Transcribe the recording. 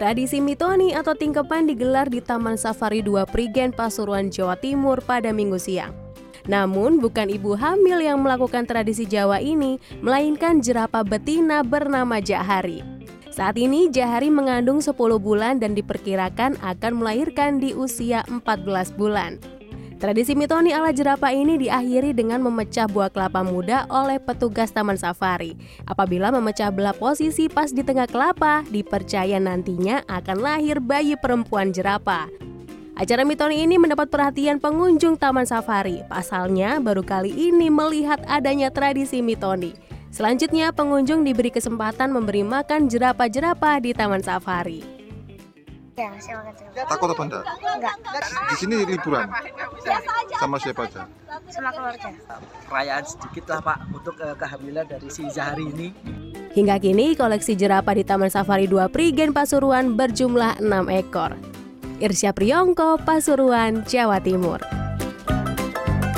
Tradisi mitoni atau tingkepan digelar di Taman Safari 2 Prigen Pasuruan, Jawa Timur pada minggu siang. Namun bukan ibu hamil yang melakukan tradisi Jawa ini, melainkan jerapah betina bernama Jahari. Saat ini Jahari mengandung 10 bulan dan diperkirakan akan melahirkan di usia 14 bulan. Tradisi mitoni ala jerapah ini diakhiri dengan memecah buah kelapa muda oleh petugas Taman Safari. Apabila memecah belah posisi pas di tengah kelapa, dipercaya nantinya akan lahir bayi perempuan jerapah. Acara mitoni ini mendapat perhatian pengunjung Taman Safari. Pasalnya, baru kali ini melihat adanya tradisi mitoni. Selanjutnya, pengunjung diberi kesempatan memberi makan jerapah-jerapah di Taman Safari. Ya, saya makan jeruk. Takut apa enggak? Enggak, Di sini liburan ya, sama siapa aja? sama keluarga. perayaan sedikit lah Pak untuk eh, kehamilan dari si Zahari ini. Hingga kini, koleksi jerapah di Taman Safari 2 Prigen Pasuruan berjumlah 6 ekor. Irsya Priyongko, Pasuruan, Jawa Timur.